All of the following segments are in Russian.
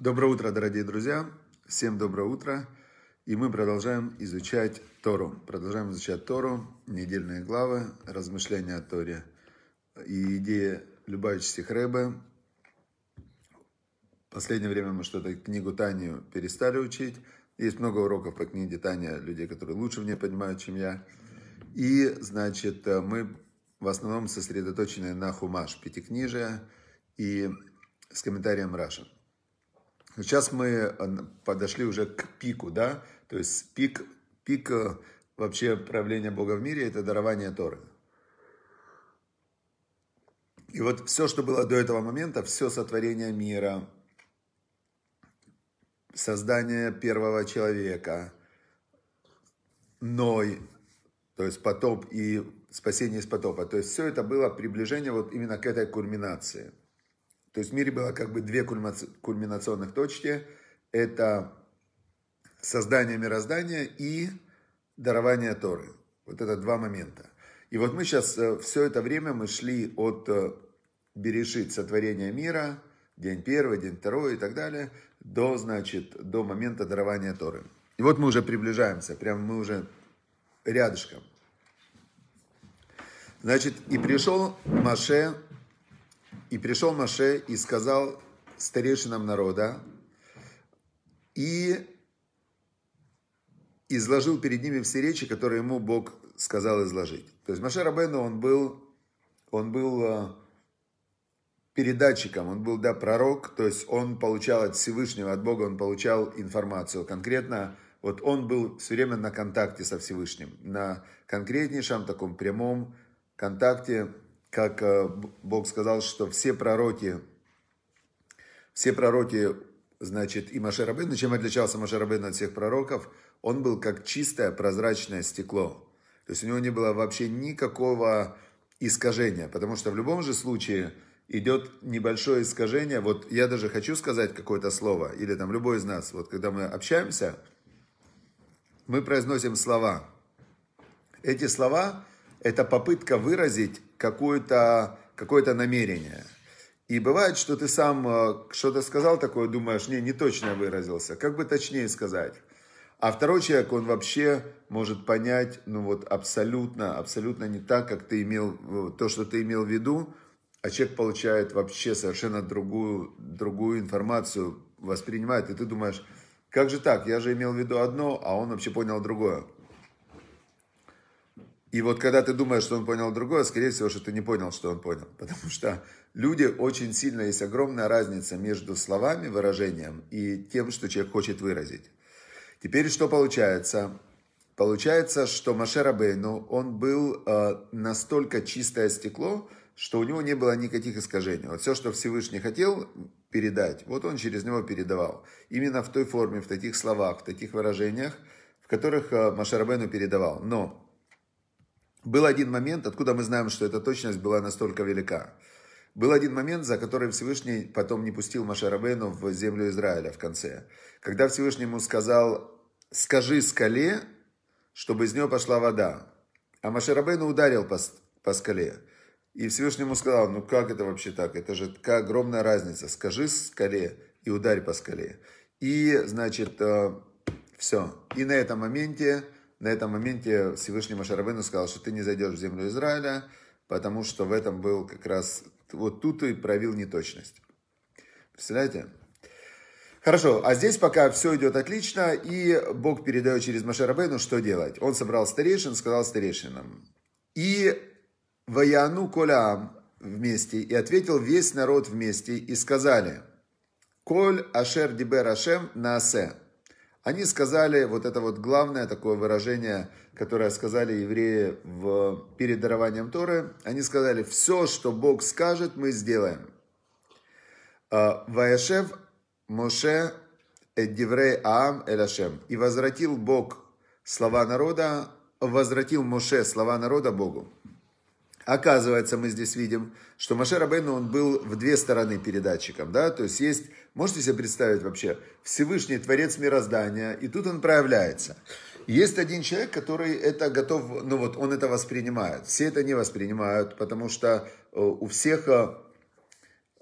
Доброе утро, дорогие друзья. Всем доброе утро. И мы продолжаем изучать Тору. Продолжаем изучать Тору, недельные главы, размышления о Торе и идеи Любавичских Рэбе. В последнее время мы что-то книгу Танию перестали учить. Есть много уроков по книге Таня, людей, которые лучше в ней понимают, чем я. И, значит, мы в основном сосредоточены на Хумаш, Пятикнижия и с комментарием Раша. Сейчас мы э, подошли уже к пику, да, то есть пик, пик э, вообще правления Бога в мире – это дарование Торы. И вот все, что было до этого момента, все сотворение мира, создание первого человека, Ной, то есть потоп и спасение из потопа. То есть все это было приближение вот именно к этой кульминации – то есть в мире было как бы две кульминационных точки. Это создание мироздания и дарование Торы. Вот это два момента. И вот мы сейчас э, все это время мы шли от э, Берешит, сотворения мира, день первый, день второй и так далее, до, значит, до момента дарования Торы. И вот мы уже приближаемся, прям мы уже рядышком. Значит, и пришел Маше и пришел Маше и сказал старейшинам народа, и изложил перед ними все речи, которые ему Бог сказал изложить. То есть Маше Рабену, он был, он был э, передатчиком, он был, да, пророк, то есть он получал от Всевышнего, от Бога он получал информацию. Конкретно, вот он был все время на контакте со Всевышним, на конкретнейшем таком прямом контакте как э, Бог сказал, что все пророки, все пророки, значит, и Маше Рабейну, чем отличался Маше Рабейну от всех пророков, он был как чистое прозрачное стекло. То есть у него не было вообще никакого искажения, потому что в любом же случае идет небольшое искажение. Вот я даже хочу сказать какое-то слово, или там любой из нас, вот когда мы общаемся, мы произносим слова. Эти слова – это попытка выразить какое-то какое намерение. И бывает, что ты сам э, что-то сказал такое, думаешь, не, не точно выразился. Как бы точнее сказать. А второй человек, он вообще может понять, ну вот абсолютно, абсолютно не так, как ты имел, э, то, что ты имел в виду, а человек получает вообще совершенно другую, другую информацию, воспринимает, и ты думаешь, как же так, я же имел в виду одно, а он вообще понял другое. И вот когда ты думаешь, что он понял другое, скорее всего, что ты не понял, что он понял. Потому что люди очень сильно, есть огромная разница между словами, выражением и тем, что человек хочет выразить. Теперь что получается? Получается, что Маше Рабейну, он был э, настолько чистое стекло, что у него не было никаких искажений. Вот все, что Всевышний хотел передать, вот он через него передавал. Именно в той форме, в таких словах, в таких выражениях, в которых э, Маше Рабейну передавал. Но был один момент, откуда мы знаем, что эта точность была настолько велика. Был один момент, за который Всевышний потом не пустил Машарабейну в землю Израиля в конце. Когда Всевышний ему сказал, скажи скале, чтобы из нее пошла вода. А Машарабейну ударил по, по скале. И Всевышний ему сказал, ну как это вообще так? Это же такая огромная разница. Скажи скале и ударь по скале. И, значит, э, все. И на этом моменте на этом моменте Всевышний Машарабену сказал, что ты не зайдешь в землю Израиля, потому что в этом был как раз, вот тут и проявил неточность. Представляете? Хорошо, а здесь пока все идет отлично, и Бог передает через Машарабену, что делать. Он собрал старейшин, сказал старейшинам. И Ваяну Колям вместе, и ответил весь народ вместе, и сказали, Коль Ашер Дибер Ашем Наасе. Они сказали вот это вот главное такое выражение, которое сказали евреи в, перед дарованием Торы. Они сказали, все, что Бог скажет, мы сделаем. А, Ваяшев Моше Эддиврей Аам Элашем. И возвратил Бог слова народа, возвратил Моше слова народа Богу. Оказывается, мы здесь видим, что Маше Рабейну, он был в две стороны передатчиком, да, то есть есть, можете себе представить вообще, Всевышний Творец мироздания, и тут он проявляется. Есть один человек, который это готов, ну вот он это воспринимает. Все это не воспринимают, потому что э, у всех, э,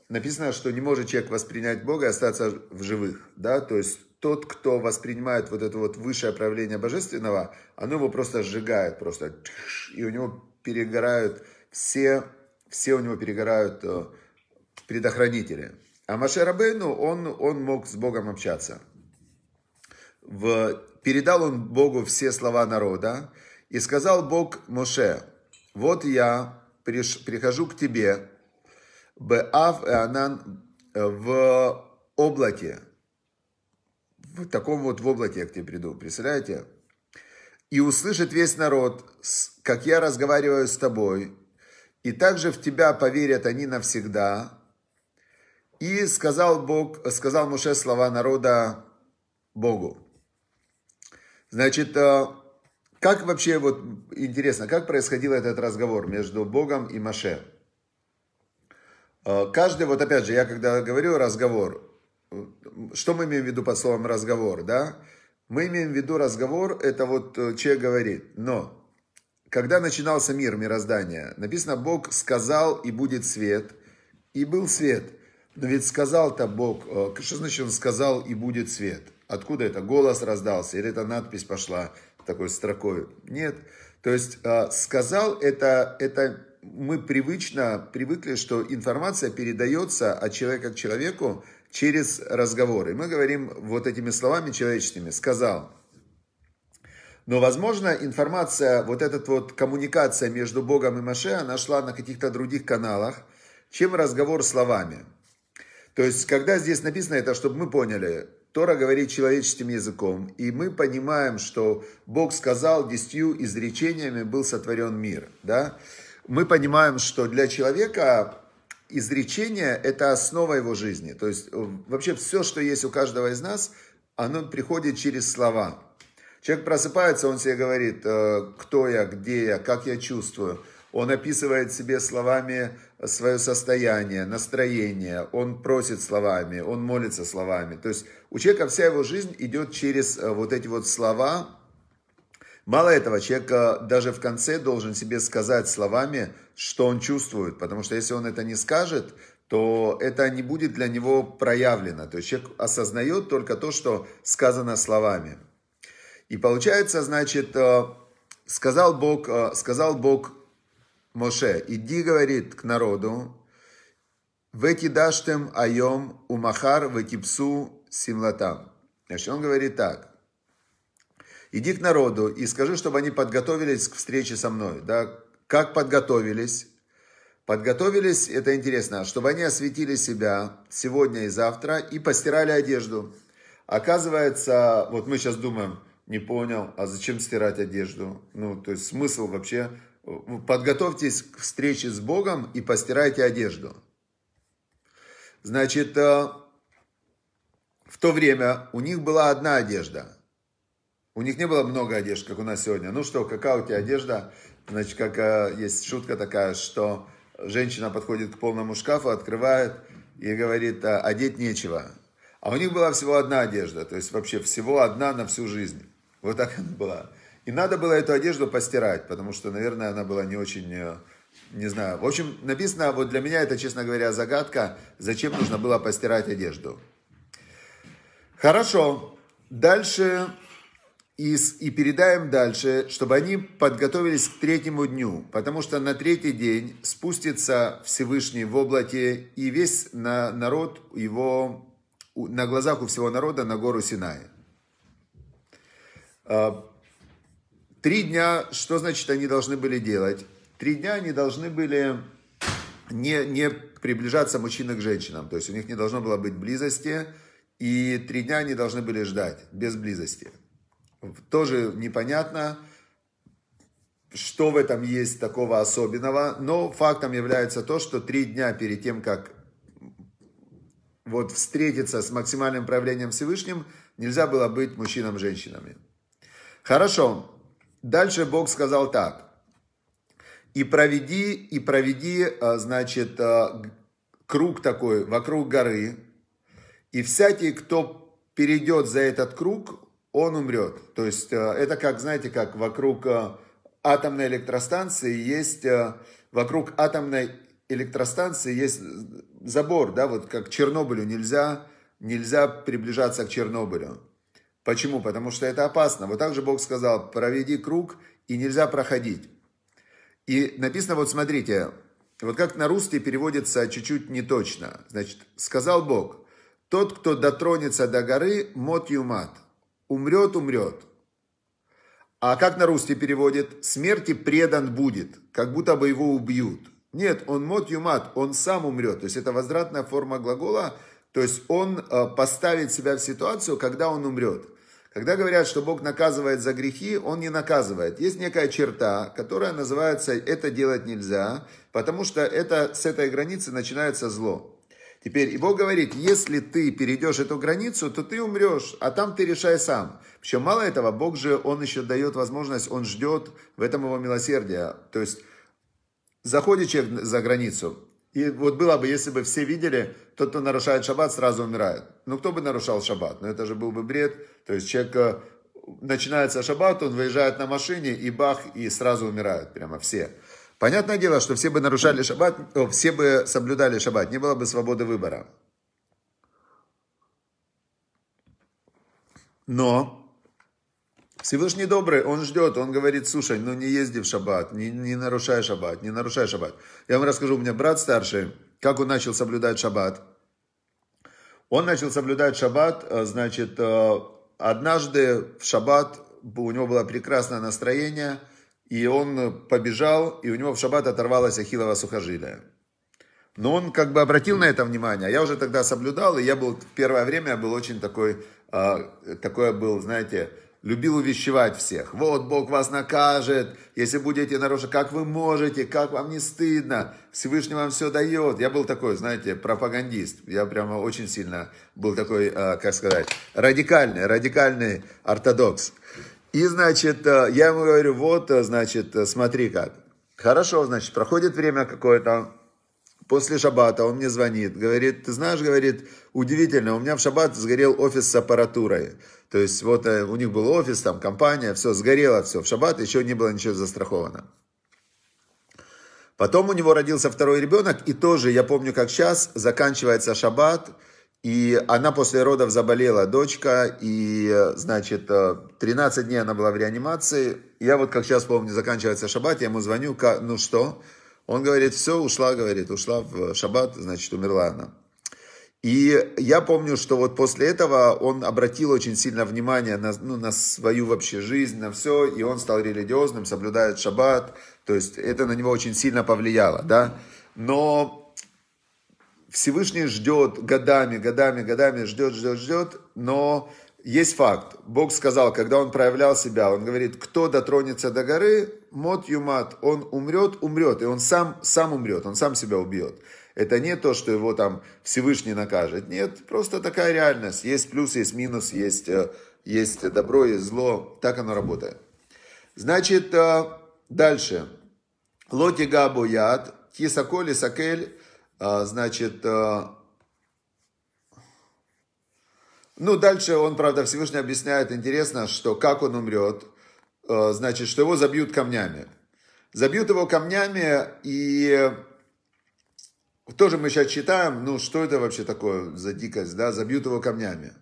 написано, что не может человек воспринять Бога и остаться в живых, да, то есть тот, кто воспринимает вот это вот высшее правление божественного, оно его просто сжигает, просто, и у него перегорают все, все у него перегорают э, предохранители. А Маше Рабейну, он, он мог с Богом общаться. В, передал он Богу все слова народа, и сказал Бог Моше, вот я приш, прихожу к тебе, Беав и Анан э, в облаке, в таком вот в облаке я к тебе приду, представляете? И услышит весь народ, как я разговариваю с тобой, и также в тебя поверят они навсегда. И сказал Бог, сказал Муше слова народа Богу. Значит, э, как вообще, вот интересно, как происходил этот разговор между Богом и Маше? Э, каждый, вот опять же, я когда говорю разговор, что мы имеем в виду под словом разговор, да? Мы имеем в виду разговор, это вот э, человек говорит, но когда начинался мир, мироздания, написано, Бог сказал, и будет свет, и был свет. Но ведь сказал-то Бог, э, что значит он сказал, и будет свет? Откуда это? Голос раздался, или это надпись пошла такой строкой? Нет. То есть э, сказал, это, это мы привычно привыкли, что информация передается от человека к человеку через разговоры. Мы говорим вот этими словами человеческими, сказал. Но, возможно, информация, вот эта вот коммуникация между Богом и Маше, она шла на каких-то других каналах, чем разговор словами. То есть, когда здесь написано это, чтобы мы поняли, Тора говорит человеческим языком, и мы понимаем, что Бог сказал, десятью изречениями был сотворен мир. Да? Мы понимаем, что для человека изречение – это основа его жизни. То есть вообще все, что есть у каждого из нас, оно приходит через слова. Человек просыпается, он себе говорит, э, кто я, где я, как я чувствую. Он описывает себе словами свое состояние, настроение, он просит словами, он молится словами. То есть у человека вся его жизнь идет через э, вот эти вот слова, Мало этого, человек даже в конце должен себе сказать словами, что он чувствует, потому что если он это не скажет, то это не будет для него проявлено. То есть человек осознает только то, что сказано словами. И получается, значит, э, сказал Бог, э, сказал Бог Моше, иди, говорит, к народу, в эти даштем айом умахар в экипсу симлатам. Значит, он говорит так, иди к народу и скажи, чтобы они подготовились к встрече со мной. Да? Как подготовились? Подготовились, это интересно, чтобы они осветили себя сегодня и завтра и постирали одежду. Оказывается, вот мы сейчас думаем, не понял, а зачем стирать одежду? Ну, то есть смысл вообще, подготовьтесь к встрече с Богом и постирайте одежду. Значит, э, в то время у них была одна одежда. У них не было много одежды, как у нас сегодня. Ну что, какая у тебя одежда? Значит, как э, есть шутка такая, что женщина подходит к полному шкафу, открывает и говорит, «А, одеть нечего. А у них была всего одна одежда, то есть вообще всего одна на всю жизнь. Вот так она была. И надо было эту одежду постирать, потому что, наверное, она была не очень, э, не знаю. В общем, написано, вот для меня это, честно говоря, загадка, зачем нужно было постирать одежду. Хорошо. Дальше и, и передаем дальше, чтобы они подготовились к третьему дню, потому что на третий день спустится Всевышний в облаке, и весь на, народ его, на глазах у всего народа на гору Синай. А, три дня, что значит они должны были делать? Три дня они должны были не, не приближаться мужчины к женщинам, то есть у них не должно было быть близости, и три дня они должны были ждать без близости тоже непонятно, что в этом есть такого особенного, но фактом является то, что три дня перед тем, как вот встретиться с максимальным правлением Всевышним, нельзя было быть мужчинам-женщинами. Хорошо. Дальше Бог сказал так. И проведи, и проведи, а, значит, а, круг такой вокруг горы. И всякий, кто перейдет за этот круг, он умрет. То есть э, это как, знаете, как вокруг э, атомной электростанции есть, э, вокруг атомной электростанции есть забор, да, вот как Чернобылю нельзя, нельзя приближаться к Чернобылю. Почему? Потому что это опасно. Вот так же Бог сказал, проведи круг и нельзя проходить. И написано, вот смотрите, вот как на русский переводится чуть-чуть не точно. Значит, сказал Бог, тот, кто дотронется до горы, мот юмат, умрет, умрет. А как на русский переводит? Смерти предан будет, как будто бы его убьют. Нет, он мот юмат, он сам умрет. То есть это возвратная форма глагола, то есть он э, поставит себя в ситуацию, когда он умрет. Когда говорят, что Бог наказывает за грехи, Он не наказывает. Есть некая черта, которая называется «это делать нельзя», потому что это, с этой границы начинается зло. Теперь, и Бог говорит, если ты перейдешь эту границу, то ты умрешь, а там ты решай сам. Причем мало этого, Бог же, Он еще дает возможность, Он ждет в этом его милосердия. То есть, заходит человек за границу, и вот было бы, если бы все видели, тот, кто нарушает шаббат, сразу умирает. Ну, кто бы нарушал шаббат? Ну, это же был бы бред. То есть, человек, э, начинается шаббат, он выезжает на машине, и бах, и сразу умирают прямо все. Понятное дело, что все бы нарушали шаббат, все бы соблюдали шаббат, не было бы свободы выбора. Но Всевышний добрый, он ждет, он говорит, слушай, ну не езди в шаббат, не, не нарушай шаббат, не нарушай шаббат. Я вам расскажу, у меня брат старший, как он начал соблюдать шаббат. Он начал соблюдать шаббат, э, значит, э, однажды в шаббат у него было прекрасное настроение, и он побежал, и у него в шаббат оторвалось ахиллово сухожилие. Но он как бы обратил на это внимание. Я уже тогда соблюдал, и я был в первое время я был очень такой, э, такой был, знаете, любил увещевать всех. Вот Бог вас накажет, если будете нарушать, как вы можете, как вам не стыдно, Всевышний вам все дает. Я был такой, знаете, пропагандист. Я прямо очень сильно был такой, а, как сказать, радикальный, радикальный ортодокс. И, значит, а, я ему говорю, вот, а, значит, смотри как. Хорошо, значит, проходит время какое-то, после шаббата он мне звонит, говорит, ты знаешь, говорит, удивительно, у меня в шаббат сгорел офис с аппаратурой. То есть вот э, у них был офис, там компания, все сгорело, все. В шаббат еще не было ничего застраховано. Потом у него родился второй ребенок, и тоже, я помню, как сейчас, заканчивается шаббат, и она после родов заболела, дочка, и, э, значит, 13 э, дней она была в реанимации. Я вот, как сейчас помню, заканчивается шаббат, я ему звоню, ну что? Он говорит, все, ушла, говорит, ушла в шаббат, значит, умерла она. И я помню, что вот после этого он обратил очень сильно внимание на, ну, на свою вообще жизнь, на все, и он стал религиозным, соблюдает шаббат, то есть это на него очень сильно повлияло, да. Но Всевышний ждет годами, годами, годами, ждет, ждет, ждет, но есть факт. Бог сказал, когда он проявлял себя, он говорит, кто дотронется до горы, мот юмат, он умрет, умрет, и он сам, сам умрет, он сам себя убьет. Это не то, что его там Всевышний накажет. Нет, просто такая реальность. Есть плюс, есть минус, есть, э, есть добро, есть зло. Так оно работает. Значит, э, дальше. Лоти габу яд, кисаколи сакель, э, значит, ну, дальше он, правда, Всевышний объясняет, интересно, что как он умрет, значит, что его забьют камнями. Забьют его камнями, и тоже мы сейчас читаем, ну что это вообще такое за дикость, да, забьют его камнями.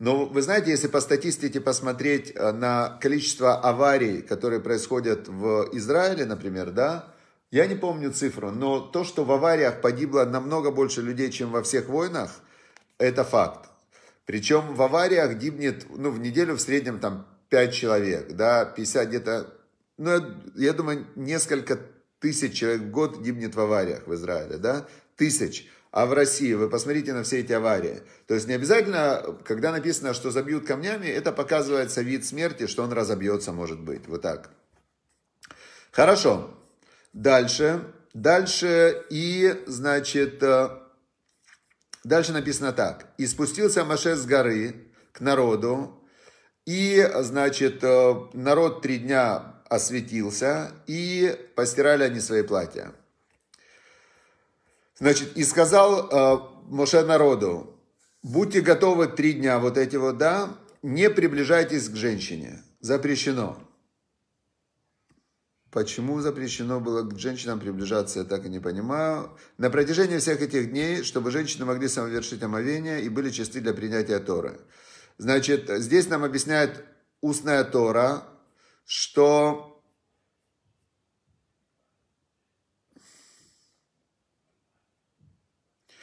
Но вы знаете, если по статистике посмотреть э, на количество аварий, которые происходят в Израиле, например, да, я не помню цифру, но то, что в авариях погибло намного больше людей, чем во всех войнах, это факт. Причем в авариях гибнет, ну, в неделю в среднем там 5 человек, да, 50 где-то, ну, я думаю, несколько тысяч человек в год гибнет в авариях в Израиле, да тысяч. А в России, вы посмотрите на все эти аварии. То есть не обязательно, когда написано, что забьют камнями, это показывается вид смерти, что он разобьется, может быть. Вот так. Хорошо. Дальше. Дальше и, значит, э, дальше написано так. «И спустился Маше с горы к народу, и, значит, э, народ три дня осветился, и постирали они свои платья». Значит, и сказал э, Моше народу, будьте готовы три дня, вот эти вот, да, не приближайтесь к женщине, запрещено. Почему запрещено было к женщинам приближаться, я так и не понимаю. На протяжении всех этих дней, чтобы женщины могли самовершить омовение и были чисты для принятия Торы. Значит, здесь нам объясняет устная Тора, что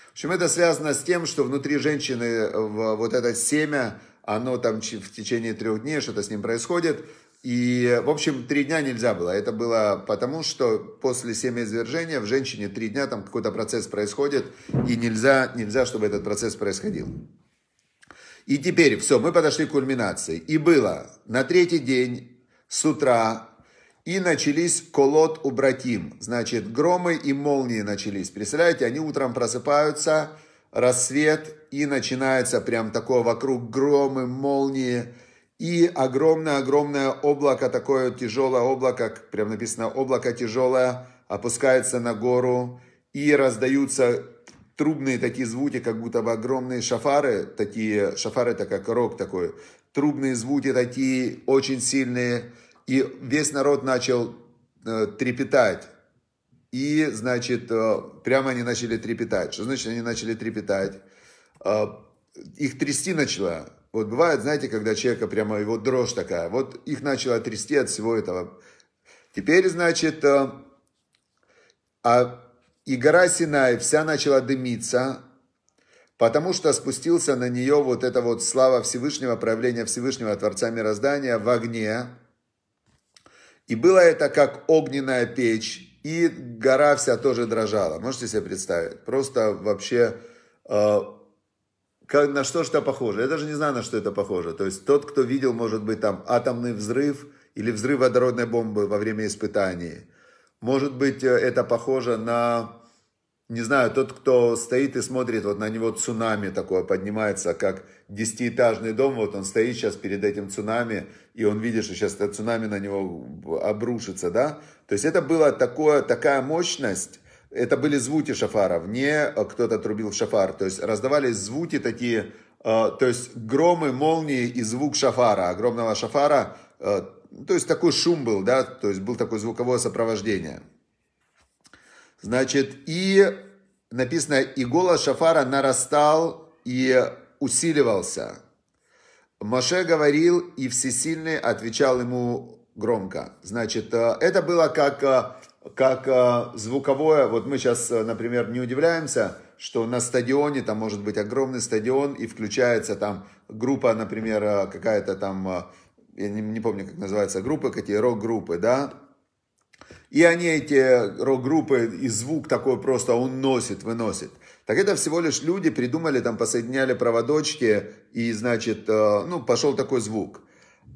В общем, это связано с тем, что внутри женщины вот это семя, оно там в течение трех дней что-то с ним происходит. И, в общем, три дня нельзя было. Это было потому, что после семяизвержения в женщине три дня там какой-то процесс происходит, и нельзя, нельзя, чтобы этот процесс происходил. И теперь, все, мы подошли к кульминации. И было на третий день с утра, и начались колот у братим. Значит, громы и молнии начались. Представляете, они утром просыпаются, рассвет, и начинается прям такое вокруг громы, молнии, и огромное-огромное облако, такое тяжелое облако, прям написано, облако тяжелое, опускается на гору, и раздаются трубные такие звуки, как будто бы огромные шафары, такие, шафары это как рог такой, трубные звуки такие, очень сильные, и весь народ начал э, трепетать. И, значит, э, прямо они начали трепетать. Что значит они начали трепетать? Э, их трясти начало. Вот бывает, знаете, когда человека прямо его дрожь такая. Вот их начало трясти от всего этого. Теперь, значит, э, а и гора Синай вся начала дымиться, потому что спустился на нее вот эта вот слава Всевышнего, проявление Всевышнего Творца Мироздания в огне. И было это как огненная печь, и гора вся тоже дрожала. Можете себе представить? Просто вообще э, как, на что что похоже. Я даже не знаю, на что это похоже. То есть тот, кто видел, может быть, там атомный взрыв или взрыв водородной бомбы во время испытаний. Может быть, э, это похоже на, не знаю, тот, кто стоит и смотрит, вот на него цунами такое поднимается, как десятиэтажный дом, вот он стоит сейчас перед этим цунами, и он видит, что сейчас это цунами на него обрушится, да? То есть это была такое, такая мощность, это были звуки шафаров, не э, кто-то трубил в шафар. То есть раздавались звуки такие, э, то есть громы, молнии и звук шафара, огромного шафара. Э, то есть такой шум был, да, то есть был такое звуковое сопровождение. Значит, и написано, и голос шафара нарастал и усиливался. Моше говорил, и всесильный отвечал ему громко. Значит, это было как как э, звуковое, вот мы сейчас, э, например, не удивляемся, что на стадионе, там может быть огромный стадион, и включается там группа, например, э, какая-то там, я не, не помню, как называется, группы, какие рок-группы, да, и они, эти рок-группы, и звук такой просто уносит, выносит. Так это всего лишь люди придумали, там посоединяли проводочки, и, значит, ну, пошел такой звук.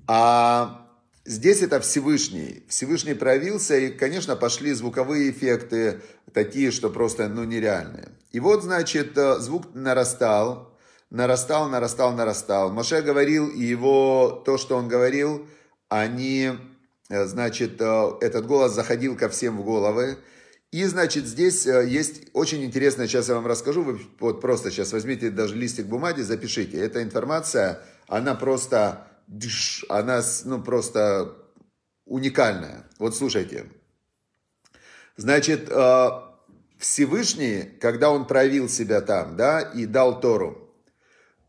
А Здесь это Всевышний. Всевышний проявился, и, конечно, пошли звуковые эффекты, такие, что просто, ну, нереальные. И вот, значит, э, звук нарастал, нарастал, нарастал, нарастал. Моше говорил, и его, то, что он говорил, они, э, значит, э, этот голос заходил ко всем в головы. И, значит, здесь есть очень интересно, сейчас я вам расскажу, вы вот просто сейчас возьмите даже листик бумаги, запишите. Эта информация, она просто она ну, просто уникальная. Вот слушайте. Значит, э, Всевышний, когда он проявил себя там, да, и дал Тору,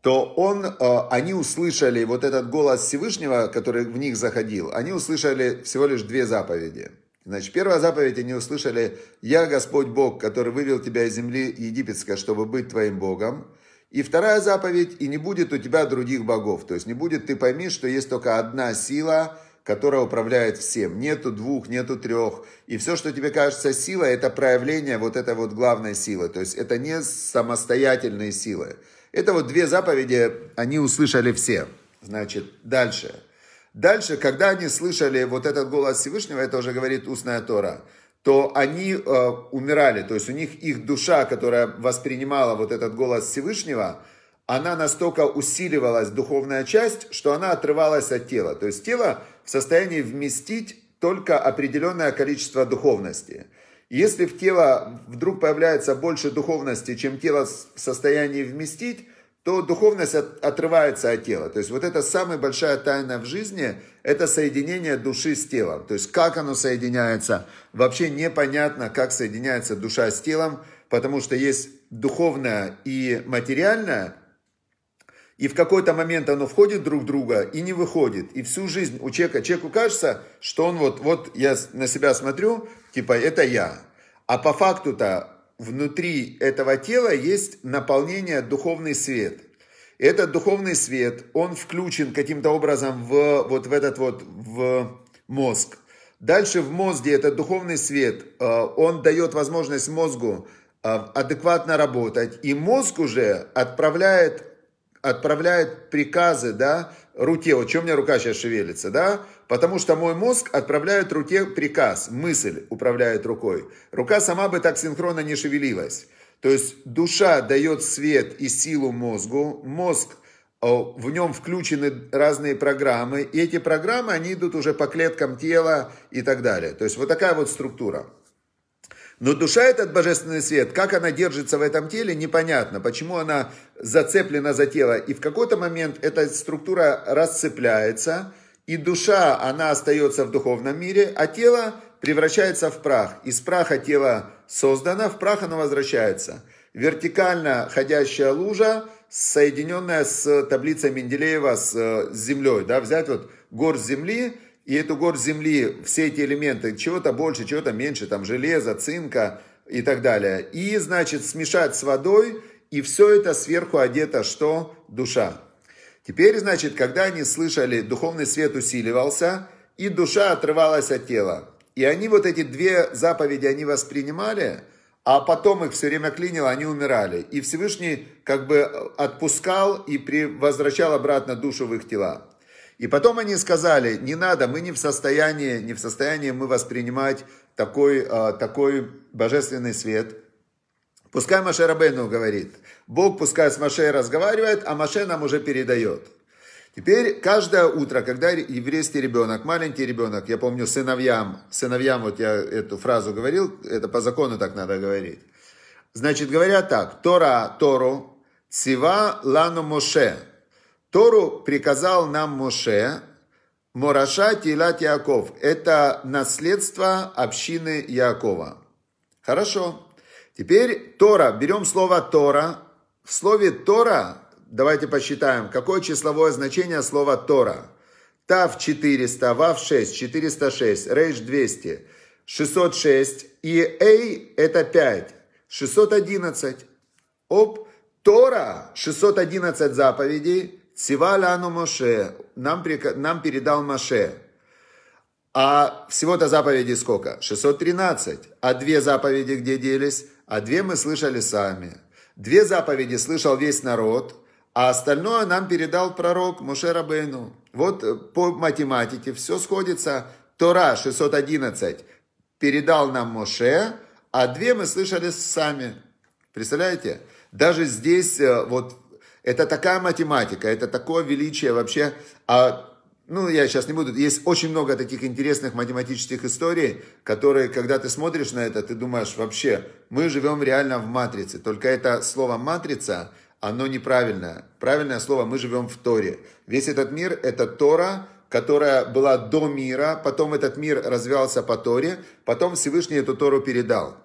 то он, э, они услышали вот этот голос Всевышнего, который в них заходил, они услышали всего лишь две заповеди. Значит, первая заповедь они услышали, «Я Господь Бог, который вывел тебя из земли египетской, чтобы быть твоим Богом». И вторая заповедь, и не будет у тебя других богов. То есть не будет, ты пойми, что есть только одна сила, которая управляет всем. Нету двух, нету трех. И все, что тебе кажется силой, это проявление вот этой вот главной силы. То есть это не самостоятельные силы. Это вот две заповеди, они услышали все. Значит, дальше. Дальше, когда они слышали вот этот голос Всевышнего, это уже говорит устная Тора – то они э, умирали. То есть у них их душа, которая воспринимала вот этот голос Всевышнего, она настолько усиливалась, духовная часть, что она отрывалась от тела. То есть тело в состоянии вместить только определенное количество духовности. Если в тело вдруг появляется больше духовности, чем тело в состоянии вместить, то духовность от, отрывается от тела. То есть вот это самая большая тайна в жизни, это соединение души с телом. То есть как оно соединяется, вообще непонятно, как соединяется душа с телом, потому что есть духовное и материальное, и в какой-то момент оно входит друг в друга и не выходит. И всю жизнь у человека, человеку кажется, что он вот, вот я на себя смотрю, типа это я. А по факту-то внутри этого тела есть наполнение духовный свет. Этот духовный свет, он включен каким-то образом в, вот в этот вот в мозг. Дальше в мозге этот духовный свет, э, он дает возможность мозгу э, адекватно работать. И мозг уже отправляет, отправляет приказы, да, руке. Вот чем у меня рука сейчас шевелится, да? Потому что мой мозг отправляет руке приказ, мысль управляет рукой. Рука сама бы так синхронно не шевелилась. То есть душа дает свет и силу мозгу, мозг, в нем включены разные программы, и эти программы, они идут уже по клеткам тела и так далее. То есть вот такая вот структура. Но душа этот божественный свет, как она держится в этом теле, непонятно. Почему она зацеплена за тело. И в какой-то момент эта структура расцепляется, и душа, она остается в духовном мире, а тело превращается в прах. Из праха тело создано, в прах оно возвращается. Вертикально ходящая лужа, соединенная с таблицей Менделеева с, с землей. Да, взять вот горсть земли, и эту горсть земли, все эти элементы, чего-то больше, чего-то меньше, там железа, цинка и так далее. И, значит, смешать с водой, и все это сверху одето что? Душа. Теперь, значит, когда они слышали, духовный свет усиливался, и душа отрывалась от тела. И они вот эти две заповеди, они воспринимали, а потом их все время клинило, они умирали. И Всевышний как бы отпускал и возвращал обратно душу в их тела. И потом они сказали, не надо, мы не в состоянии, не в состоянии мы воспринимать такой, а, такой божественный свет. Пускай Маше Рабейну говорит – Бог пускай с Маше разговаривает, а Маше нам уже передает. Теперь каждое утро, когда еврейский ребенок, маленький ребенок, я помню сыновьям, сыновьям вот я эту фразу говорил, это по закону так надо говорить. Значит, говорят так, Тора, Тору, Цива лану Моше. Тору приказал нам Моше, Мораша Тилат Яков. Это наследство общины Якова. Хорошо. Теперь Тора. Берем слово Тора. В слове Тора, давайте посчитаем, какое числовое значение слова Тора. Тав 400, Вав 6, 406, Рейш 200, 606 и Эй это 5, 611. Оп, Тора, 611 заповедей, Сиваляну Моше, нам, нам передал Моше. А всего-то заповедей сколько? 613. А две заповеди где делись? А две мы слышали сами. Две заповеди слышал весь народ, а остальное нам передал пророк Моше Рабейну. Вот э, по математике все сходится. Тора 611 передал нам Моше, а две мы слышали сами. Представляете? Даже здесь э, вот это такая математика, это такое величие вообще. А ну, я сейчас не буду, есть очень много таких интересных математических историй, которые, когда ты смотришь на это, ты думаешь, вообще, мы живем реально в матрице, только это слово матрица, оно неправильное. Правильное слово, мы живем в Торе. Весь этот мир – это Тора, которая была до мира, потом этот мир развивался по Торе, потом Всевышний эту Тору передал.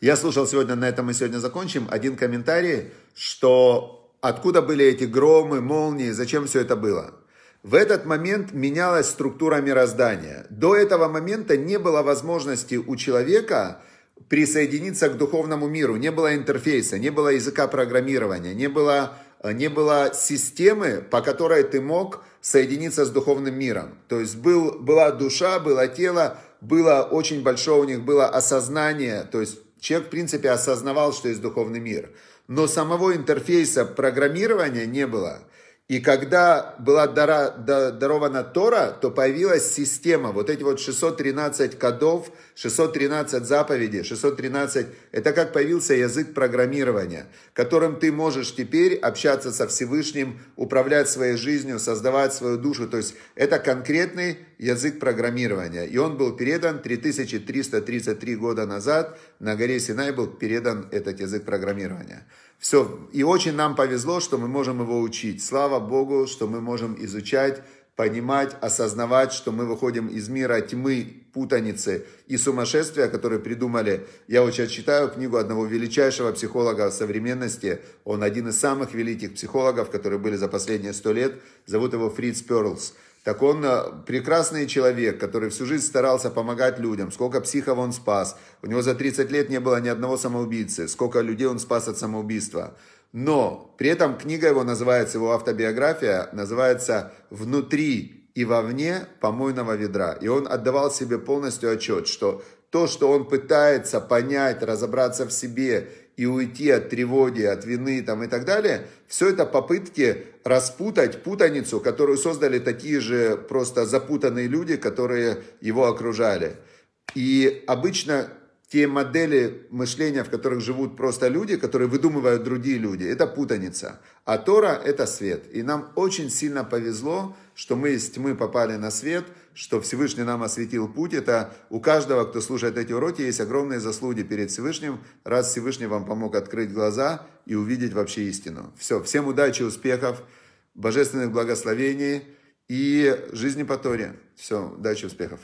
Я слушал сегодня, на этом мы сегодня закончим, один комментарий, что откуда были эти громы, молнии, зачем все это было. В этот момент менялась структура мироздания. До этого момента не было возможности у человека присоединиться к духовному миру, не было интерфейса, не было языка программирования, не было, не было системы, по которой ты мог соединиться с духовным миром. То есть был, была душа, было тело, было очень большое у них было осознание, то есть человек в принципе осознавал, что есть духовный мир. Но самого интерфейса программирования не было. И когда была дара, да, дарована Тора, то появилась система, вот эти вот 613 кодов, 613 заповедей, 613, это как появился язык программирования, которым ты можешь теперь общаться со Всевышним, управлять своей жизнью, создавать свою душу. То есть это конкретный язык программирования. И он был передан 3333 года назад, на горе Синай был передан этот язык программирования. Все. И очень нам повезло, что мы можем его учить. Слава Богу, что мы можем изучать, понимать, осознавать, что мы выходим из мира тьмы, путаницы и сумасшествия, которые придумали. Я вот сейчас читаю книгу одного величайшего психолога современности. Он один из самых великих психологов, которые были за последние сто лет. Зовут его Фриц Перлс. Так он э, прекрасный человек, который всю жизнь старался помогать людям. Сколько психов он спас. У него за 30 лет не было ни одного самоубийцы. Сколько людей он спас от самоубийства. Но при этом книга его называется, его автобиография называется «Внутри и вовне помойного ведра». И он отдавал себе полностью отчет, что то, что он пытается понять, разобраться в себе и уйти от тревоги, от вины там, и так далее, все это попытки распутать путаницу, которую создали такие же просто запутанные люди, которые его окружали. И обычно те модели мышления, в которых живут просто люди, которые выдумывают другие люди, это путаница. А Тора – это свет. И нам очень сильно повезло, что мы из тьмы попали на свет, что Всевышний нам осветил путь. Это у каждого, кто слушает эти уроки, есть огромные заслуги перед Всевышним, раз Всевышний вам помог открыть глаза и увидеть вообще истину. Все, всем удачи, успехов, божественных благословений и жизни по Торе. Все, удачи, успехов.